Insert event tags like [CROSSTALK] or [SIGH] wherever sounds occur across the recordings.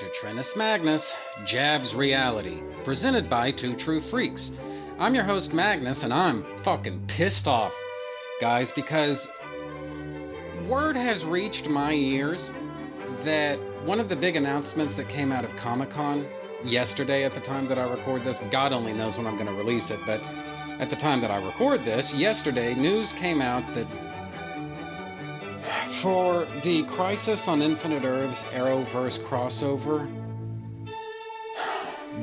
to Trentus Magnus, Jabs Reality, presented by Two True Freaks. I'm your host, Magnus, and I'm fucking pissed off, guys, because word has reached my ears that one of the big announcements that came out of Comic Con yesterday at the time that I record this, God only knows when I'm going to release it, but at the time that I record this, yesterday, news came out that for the Crisis on Infinite Earths Arrowverse crossover,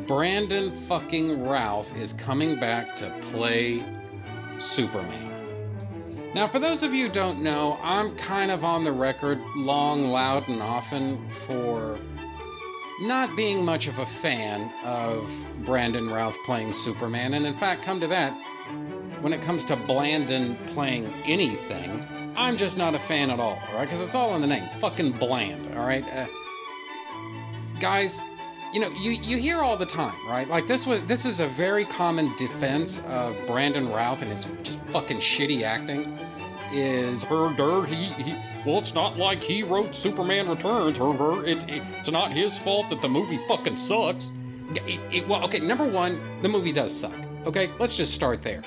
Brandon fucking Routh is coming back to play Superman. Now, for those of you who don't know, I'm kind of on the record long, loud, and often for not being much of a fan of Brandon Routh playing Superman. And in fact, come to that, when it comes to Blandon playing anything, I'm just not a fan at all, right? Because it's all in the name. Fucking bland, all right? Uh, guys, you know, you, you hear all the time, right? Like this was this is a very common defense of Brandon Routh and his just fucking shitty acting. Is her der he, he well it's not like he wrote Superman Returns, her her it, it, it's not his fault that the movie fucking sucks. It, it, well, okay, number one, the movie does suck. Okay, let's just start there.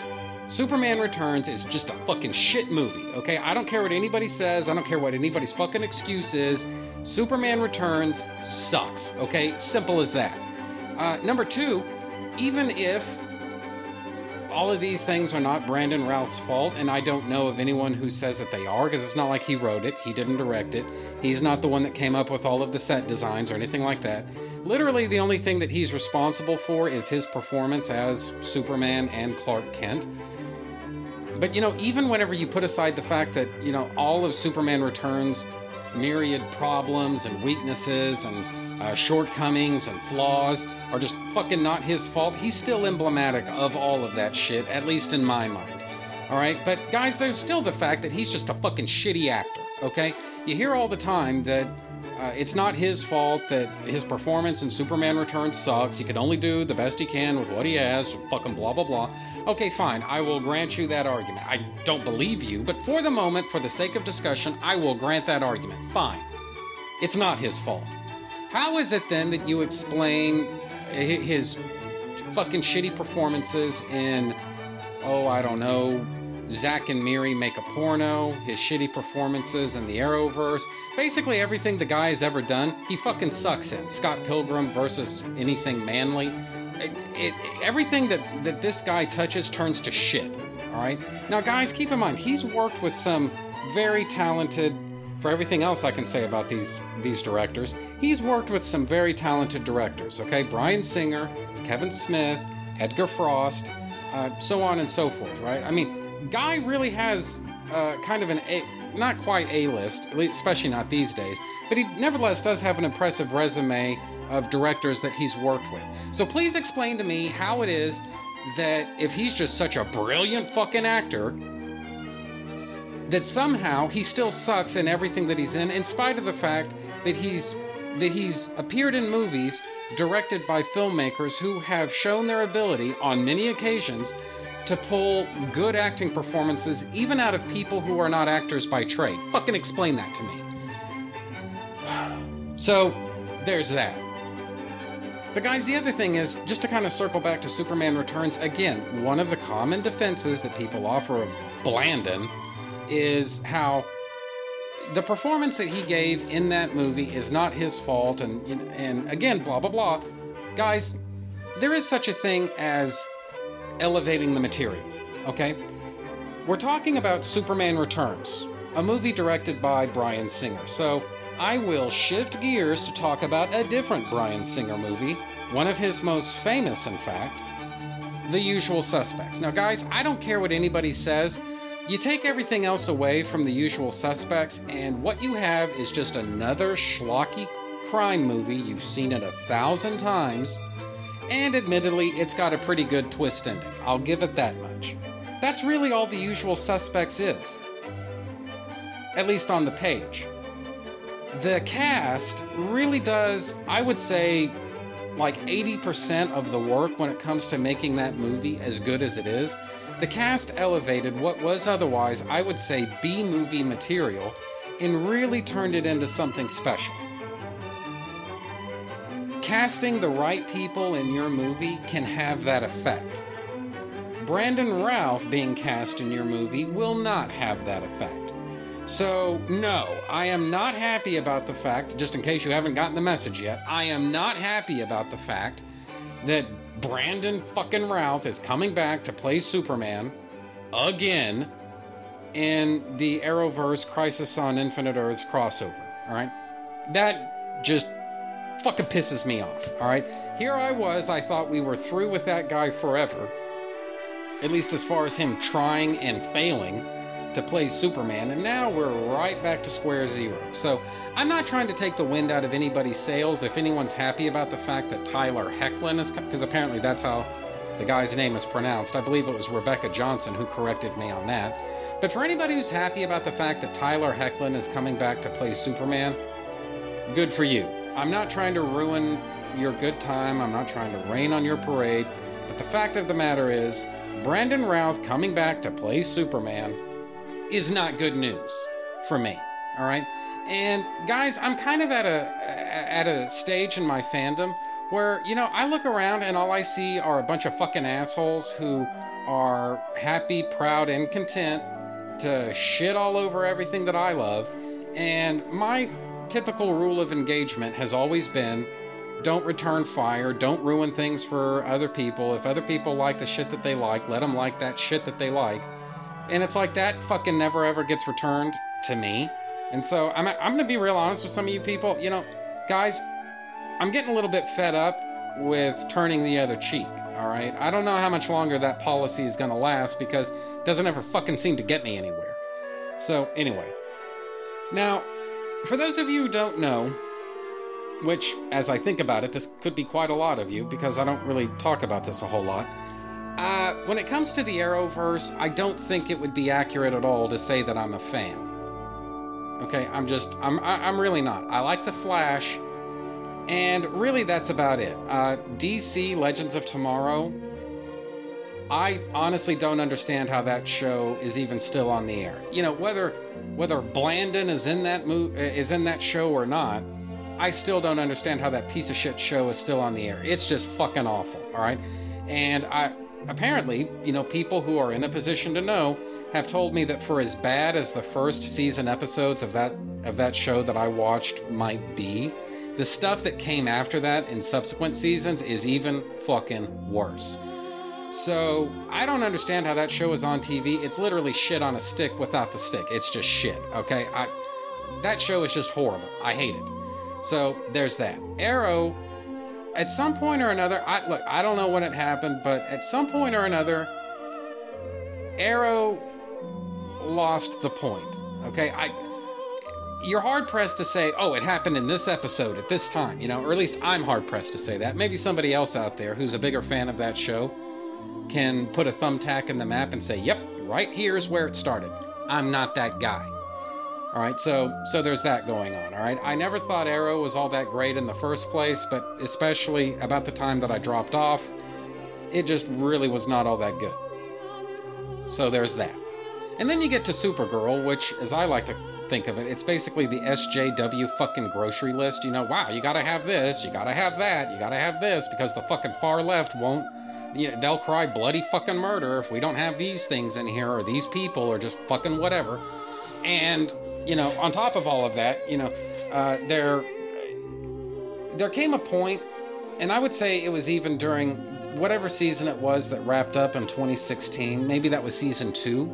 Superman Returns is just a fucking shit movie, okay? I don't care what anybody says, I don't care what anybody's fucking excuse is. Superman Returns sucks, okay? Simple as that. Uh, number two, even if all of these things are not Brandon Routh's fault, and I don't know of anyone who says that they are, because it's not like he wrote it, he didn't direct it, he's not the one that came up with all of the set designs or anything like that. Literally, the only thing that he's responsible for is his performance as Superman and Clark Kent. But you know, even whenever you put aside the fact that, you know, all of Superman Returns myriad problems and weaknesses and uh, shortcomings and flaws are just fucking not his fault, he's still emblematic of all of that shit, at least in my mind. Alright? But guys, there's still the fact that he's just a fucking shitty actor, okay? You hear all the time that uh, it's not his fault that his performance in Superman Returns sucks. He can only do the best he can with what he has, fucking blah, blah, blah. Okay, fine, I will grant you that argument. I don't believe you, but for the moment, for the sake of discussion, I will grant that argument. Fine. It's not his fault. How is it then that you explain his fucking shitty performances in, oh, I don't know, Zack and Miri make a porno, his shitty performances in the Arrowverse, basically everything the guy has ever done, he fucking sucks in. Scott Pilgrim versus anything manly. It, everything that, that this guy touches turns to shit. All right. Now, guys, keep in mind he's worked with some very talented. For everything else I can say about these these directors, he's worked with some very talented directors. Okay, Bryan Singer, Kevin Smith, Edgar Frost, uh, so on and so forth. Right? I mean, Guy really has uh, kind of an A, not quite A list, especially not these days, but he nevertheless does have an impressive resume of directors that he's worked with. So please explain to me how it is that if he's just such a brilliant fucking actor, that somehow he still sucks in everything that he's in, in spite of the fact that he's that he's appeared in movies directed by filmmakers who have shown their ability on many occasions to pull good acting performances even out of people who are not actors by trade. Fucking explain that to me. [SIGHS] So, there's that. But, guys, the other thing is just to kind of circle back to Superman Returns again, one of the common defenses that people offer of Blandon is how the performance that he gave in that movie is not his fault, and, and again, blah, blah, blah. Guys, there is such a thing as elevating the material, okay? We're talking about Superman Returns, a movie directed by Bryan Singer. So I will shift gears to talk about a different Bryan Singer movie, one of his most famous, in fact, The Usual Suspects. Now, guys, I don't care what anybody says. You take everything else away from The Usual Suspects, and what you have is just another schlocky crime movie. You've seen it a thousand times and admittedly, it's got a pretty good twist ending. I'll give it that much. That's really all the usual suspects is. At least on the page. The cast really does, I would say, like 80% of the work when it comes to making that movie as good as it is. The cast elevated what was otherwise, I would say, B movie material and really turned it into something special. casting the right people in your movie can have that effect. Brandon Routh being cast in your movie will not have that effect. So, no, I am not happy about the fact, just in case you haven't gotten the message yet, I am not happy about the fact that Brandon fucking Routh is coming back to play Superman again in the Arrowverse Crisis on Infinite Earths crossover. All right? That just fucking pisses me off. All right? Here I was, I thought we were through with that guy forever. At least as far as him trying and failing to play Superman, and now we're right back to square zero. So I'm not trying to take the wind out of anybody's sails. If anyone's happy about the fact that Tyler Hoechlin is, because apparently that's how the guy's name is pronounced. I believe it was Rebecca Johnson who corrected me on that. But for anybody who's happy about the fact that Tyler Hoechlin is coming back to play Superman, good for you. I'm not trying to ruin your good time. I'm not trying to rain on your parade. But the fact of the matter is, Brandon Routh coming back to play Superman is not good news for me. All right. And guys, I'm kind of at a at a stage in my fandom where you know I look around and all I see are a bunch of fucking assholes who are happy, proud, and content to shit all over everything that I love. And my typical rule of engagement has always been don't return fire, don't ruin things for other people. If other people like the shit that they like, let them like that shit that they like. And it's like that fucking never ever gets returned to me. And so I'm, I'm gonna be real honest with some of you people. You know, guys, I'm getting a little bit fed up with turning the other cheek. All right. I don't know how much longer that policy is gonna last because it doesn't ever fucking seem to get me anywhere. So anyway, now for those of you who don't know, which, as I think about it, this could be quite a lot of you because I don't really talk about this a whole lot. Uh, when it comes to the Arrowverse, I don't think it would be accurate at all to say that I'm a fan. Okay, I'm just, I'm, I'm really not. I like the Flash, and really that's about it. Uh, DC Legends of Tomorrow. I honestly don't understand how that show is even still on the air. You know, whether whether Blandon is in that mo- is in that show or not, I still don't understand how that piece of shit show is still on the air. It's just fucking awful, all right? And I apparently, you know, people who are in a position to know have told me that for as bad as the first season episodes of that of that show that I watched might be, the stuff that came after that in subsequent seasons is even fucking worse. So I don't understand how that show is on TV. It's literally shit on a stick without the stick. It's just shit. Okay, I that show is just horrible. I hate it. So there's that. Arrow. At some point or another, I look. I don't know when it happened, but at some point or another, Arrow lost the point. Okay, I. You're hard pressed to say, oh, it happened in this episode at this time, you know, or at least I'm hard pressed to say that. Maybe somebody else out there who's a bigger fan of that show can put a thumbtack in the map and say, "Yep, right here is where it started." I'm not that guy. All right, so so there's that going on. All right, I never thought Arrow was all that great in the first place, but especially about the time that I dropped off, it just really was not all that good. So there's that. And then you get to Supergirl, which, as I like to think of it, it's basically the SJW fucking grocery list. You know, wow, you gotta have this, you gotta have that, you gotta have this, because the fucking far left won't you know, they'll cry bloody fucking murder if we don't have these things in here or these people or just fucking whatever. And, you know, on top of all of that, you know, uh, there, there came a point, and I would say it was even during whatever season it was that wrapped up in 2016. Maybe that was season two.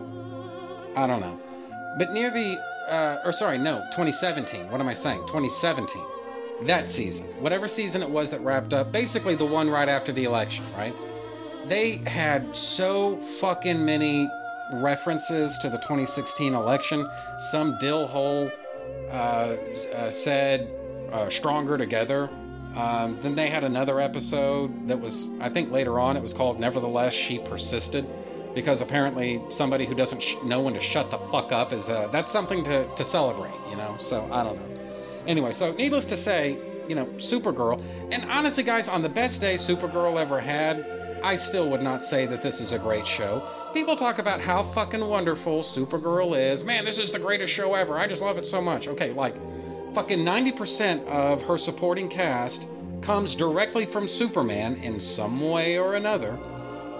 I don't know. But near the, uh, or sorry, no, 2017. What am I saying? 2017. That season. Whatever season it was that wrapped up, basically the one right after the election, right? they had so fucking many references to the 2016 election. Some dill hole uh, uh, said uh, "stronger together." Um, then they had another episode that was, I think, later on. It was called "Nevertheless, She Persisted," because apparently somebody who doesn't sh- know when to shut the fuck up is uh, that's something to to celebrate, you know. So I don't know. Anyway, so needless to say, you know, Supergirl, and honestly, guys, on the best day Supergirl ever had, I still would not say that this is a great show. People talk about how fucking wonderful Supergirl is. Man, this is the greatest show ever. I just love it so much. Okay, like, fucking 90% of her supporting cast comes directly from Superman in some way or another.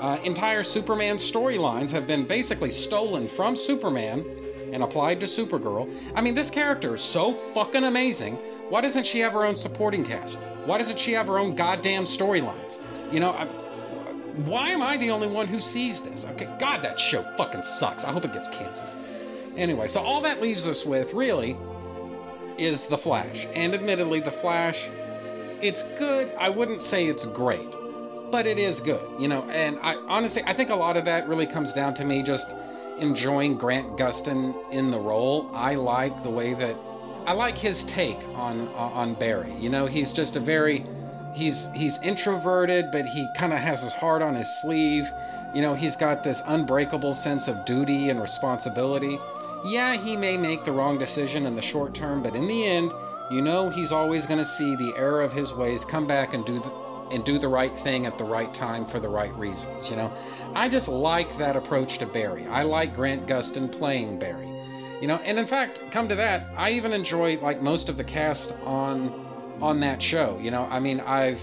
Uh, entire Superman storylines have been basically stolen from Superman and applied to Supergirl. I mean, this character is so fucking amazing. Why doesn't she have her own supporting cast? Why doesn't she have her own goddamn storylines? You know, I, why am I the only one who sees this? Okay, God, that show fucking sucks. I hope it gets canceled. Anyway, so all that leaves us with really is The Flash. And admittedly, The Flash, it's good. I wouldn't say it's great, but it is good, you know. And I honestly, I think a lot of that really comes down to me just enjoying Grant Gustin in the role. I like the way that I like his take on on Barry. You know, he's just a very he's he's introverted, but he kind of has his heart on his sleeve. You know, he's got this unbreakable sense of duty and responsibility. Yeah, he may make the wrong decision in the short term, but in the end, you know he's always going to see the error of his ways come back and do the and do the right thing at the right time for the right reasons, you know. I just like that approach to Barry. I like Grant Gustin playing Barry. You know, and in fact, come to that, I even enjoy like most of the cast on on that show. You know, I mean, I've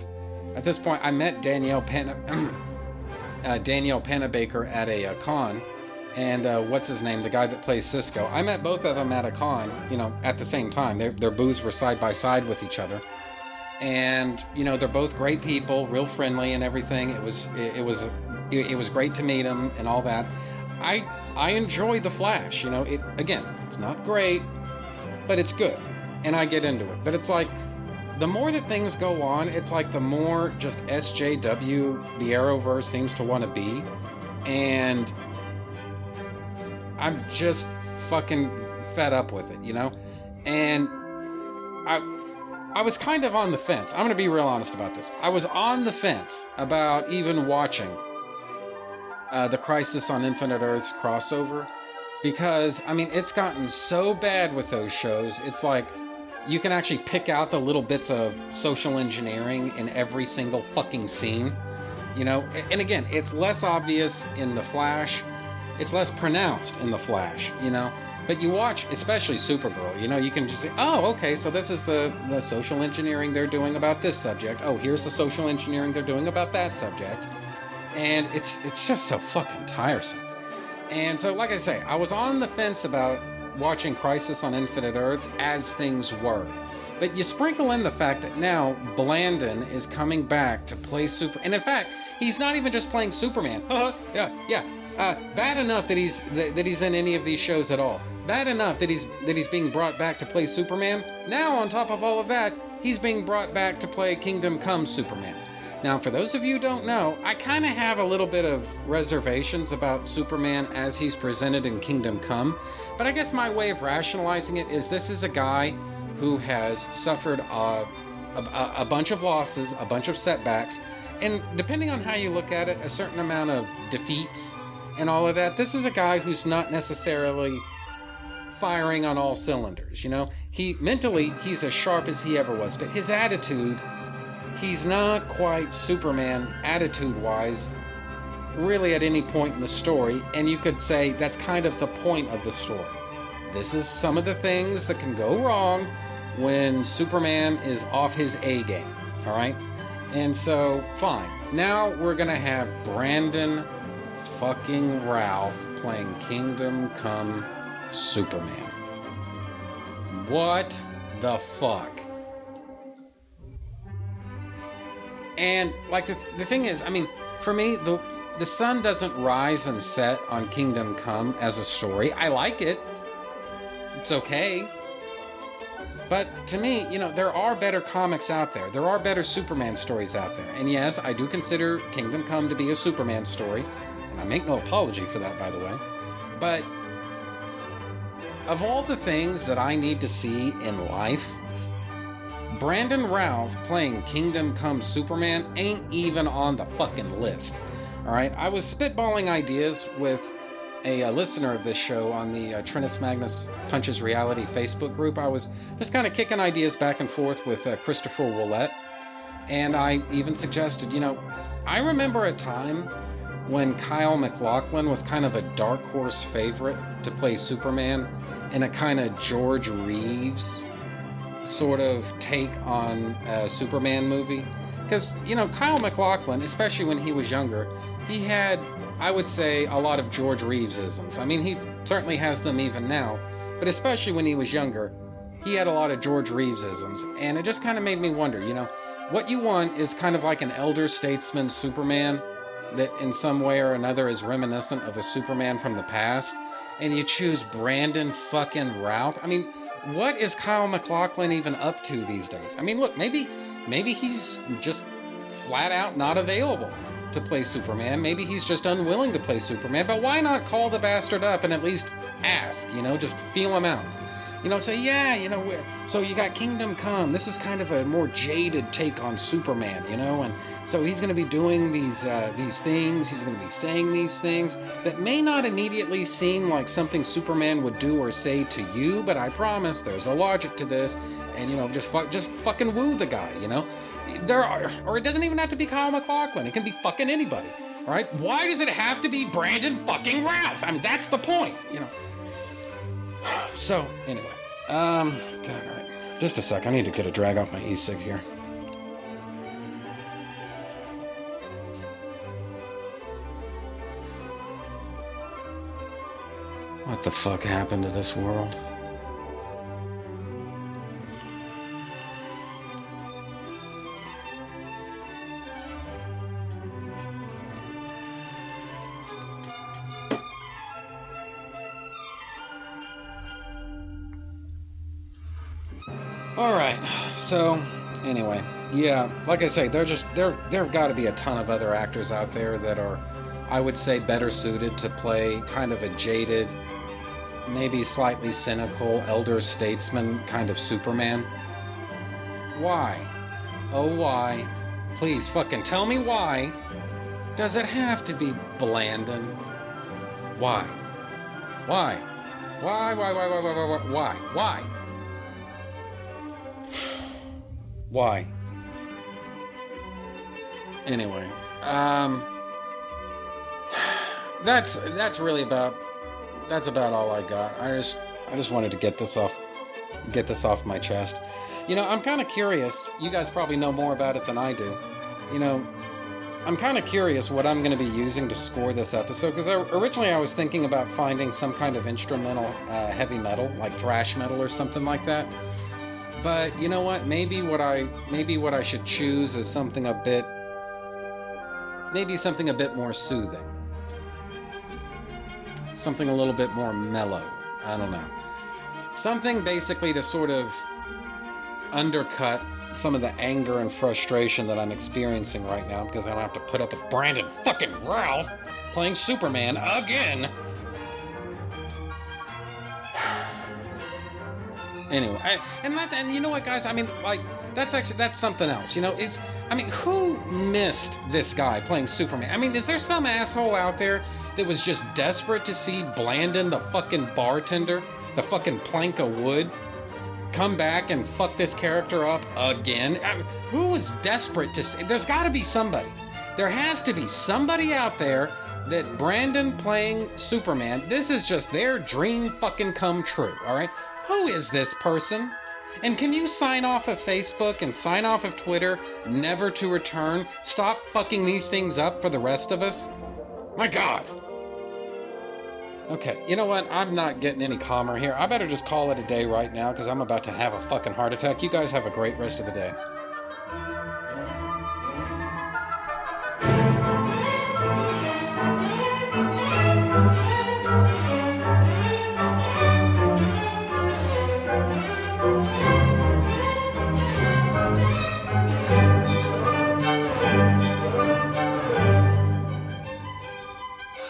at this point I met Danielle Penn, [CLEARS THROAT] uh, Danielle Panabaker at a, a uh, con, and uh, what's his name, the guy that plays Cisco. I met both of them at a con, you know, at the same time. Their their booths were side by side with each other, and you know, they're both great people, real friendly and everything. It was it, it was it, it was great to meet them and all that. I I enjoy the Flash. You know, it again, it's not great, but it's good, and I get into it. But it's like the more that things go on, it's like the more just SJW the Arrowverse seems to want to be. And I'm just fucking fed up with it, you know? And I I was kind of on the fence. I'm going to be real honest about this. I was on the fence about even watching uh, the Crisis on Infinite Earths crossover because I mean it's gotten so bad with those shows. It's like you can actually pick out the little bits of social engineering in every single fucking scene. You know, and again, it's less obvious in The Flash, it's less pronounced in The Flash, you know. But you watch, especially Supergirl, you know, you can just say, oh, okay, so this is the, the social engineering they're doing about this subject. Oh, here's the social engineering they're doing about that subject. And it's it's just so fucking tiresome. And so, like I say, I was on the fence about watching Crisis on Infinite Earths as things were. But you sprinkle in the fact that now Blandon is coming back to play Super. And in fact, he's not even just playing Superman. [LAUGHS] Uh, yeah, yeah. Uh, bad enough that he's that, that he's in any of these shows at all. Bad enough that he's that he's being brought back to play Superman. Now, on top of all of that, he's being brought back to play Kingdom Come Superman. Now, for those of you don't know, I kind of have a little bit of reservations about Superman as he's presented in Kingdom Come, but I guess my way of rationalizing it is this is a guy who has suffered uh, a, a, a bunch of losses, a bunch of setbacks, and depending on how you look at it, a certain amount of defeats and all of that. This is a guy who's not necessarily firing on all cylinders, you know? He mentally he's as sharp as he ever was, but his attitude he's not quite Superman attitude wise, really at any point in the story, and you could say that's kind of the point of the story. This is some of the things that can go wrong when Superman is off his A game, all right? And so, fine. Now we're gonna have Brandon fucking Ralph playing Kingdom Come Superman. What the fuck? And like the, the thing is, I mean, for me, the the sun doesn't rise and set on Kingdom Come as a story. I like it. It's okay. But to me, you know, there are better comics out there. There are better Superman stories out there. And yes, I do consider Kingdom Come to be a Superman story. And I make no apology for that, by the way. But of all the things that I need to see in life, Brandon Routh playing Kingdom Come Superman ain't even on the fucking list. Alright, I was spitballing ideas with a, a, listener of this show on the uh, Trentus Magnus Punches Reality Facebook group. I was just kind of kicking ideas back and forth with uh, Christopher Willett. And I even suggested, you know, I remember a time when Kyle MacLachlan was kind of a dark horse favorite to play Superman in a kind of George Reeves sort of take on a Superman movie. Because, you know, Kyle MacLachlan, especially when he was younger, he had, I would say, a lot of George Reevesisms. I mean, he certainly has them even now, but especially when he was younger, he had a lot of George Reevesisms. And it just kind of made me wonder, you know, what you want is kind of like an elder statesman Superman that in some way or another is reminiscent of a Superman from the past, and you choose Brandon fucking Routh. I mean, what is Kyle MacLachlan even up to these days? I mean, look, maybe maybe he's just flat out not available to play Superman. Maybe he's just unwilling to play Superman, but why not call the bastard up and at least ask, you know, just feel him out you know, say, yeah, you know, so you got Kingdom Come. This is kind of a more jaded take on Superman, you know, and so he's going to be doing these uh, these things. He's going to be saying these things that may not immediately seem like something Superman would do or say to you, but I promise there's a logic to this, and you know, just fu- just fucking woo the guy, you know. There are, or it doesn't even have to be Kyle MacLachlan. It can be fucking anybody, right? Why does it have to be Brandon fucking Routh? I mean, that's the point, you know. So, anyway. Um, God, all right. Just a sec. I need to get a drag off my e-cig here. What the fuck happened to this world? So, anyway, yeah, like I say, there just there there've got to be a ton of other actors out there that are, I would say, better suited to play kind of a jaded, maybe slightly cynical elder statesman kind of Superman. Why? Oh, why? Please, fucking tell me why. Does it have to be Blandon? Why? Why? Why? Why? Why? Why? Why? Why? Why? Why? Anyway, um, that's that's really about that's about all I got. I just I just wanted to get this off get this off my chest. You know, I'm kind of curious. You guys probably know more about it than I do. You know, I'm kind of curious what I'm going to be using to score this episode because originally I was thinking about finding some kind of instrumental uh, heavy metal, like thrash metal or something like that. But you know what? Maybe what I maybe what I should choose is something a bit maybe something a bit more soothing. Something a little bit more mellow. I don't know. Something basically to sort of undercut some of the anger and frustration that I'm experiencing right now because I don't have to put up with Brandon fucking Ralph playing Superman again. Anyway, I, and that, and you know what, guys? I mean, like, that's actually that's something else. You know, it's I mean, who missed this guy playing Superman? I mean, is there some asshole out there that was just desperate to see Blandon, the fucking bartender, the fucking plank of wood, come back and fuck this character up again? I mean, who was desperate to see? There's got to be somebody. There has to be somebody out there that Brandon playing Superman, this is just their dream fucking come true, all right? Who is this person? And can you sign off of Facebook and sign off of Twitter, never to return? Stop fucking these things up for the rest of us? My god! Okay, you know what? I'm not getting any calmer here. I better just call it a day right now because I'm about to have a fucking heart attack. You guys have a great rest of the day.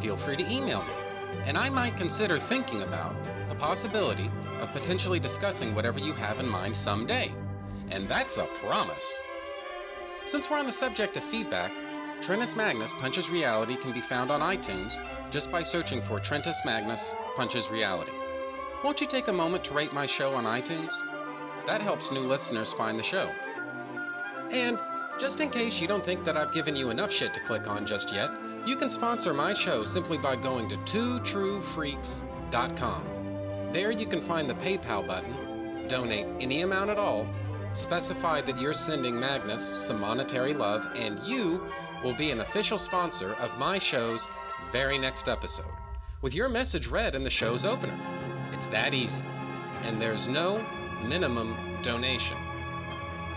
Feel free to email me, and I might consider thinking about the possibility of potentially discussing whatever you have in mind someday. And that's a promise. Since we're on the subject of feedback, Trentus Magnus Punches Reality can be found on iTunes just by searching for Trentus Magnus Punches Reality. Won't you take a moment to rate my show on iTunes? That helps new listeners find the show. And just in case you don't think that I've given you enough shit to click on just yet, you can sponsor my show simply by going to twotruefreaks.com. There you can find the PayPal button, donate any amount at all, specify that you're sending Magnus some monetary love, and you will be an official sponsor of my show's very next episode, with your message read in the show's opener. It's that easy. And there's no minimum donation.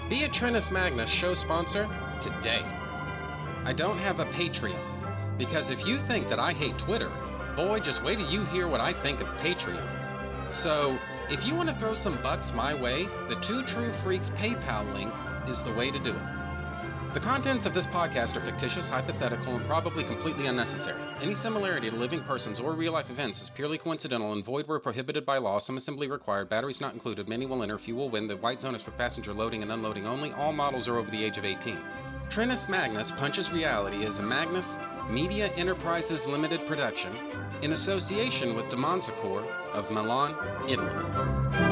Be a Trentus Magnus show sponsor today. I don't have a Patreon, because if you think that I hate Twitter, boy, just wait till you hear what I think of Patreon. So, if you want to throw some bucks my way, the Two True Freaks PayPal link is the way to do it. The contents of this podcast are fictitious, hypothetical, and probably completely unnecessary. Any similarity to living persons or real life events is purely coincidental and void where prohibited by law. Some assembly required, batteries not included, many will enter, few will win. The white zone is for passenger loading and unloading only. All models are over the age of 18. Trentus Magnus Punches Reality is a Magnus Media Enterprises Limited production in association with Demonzacor of Milan, Italy.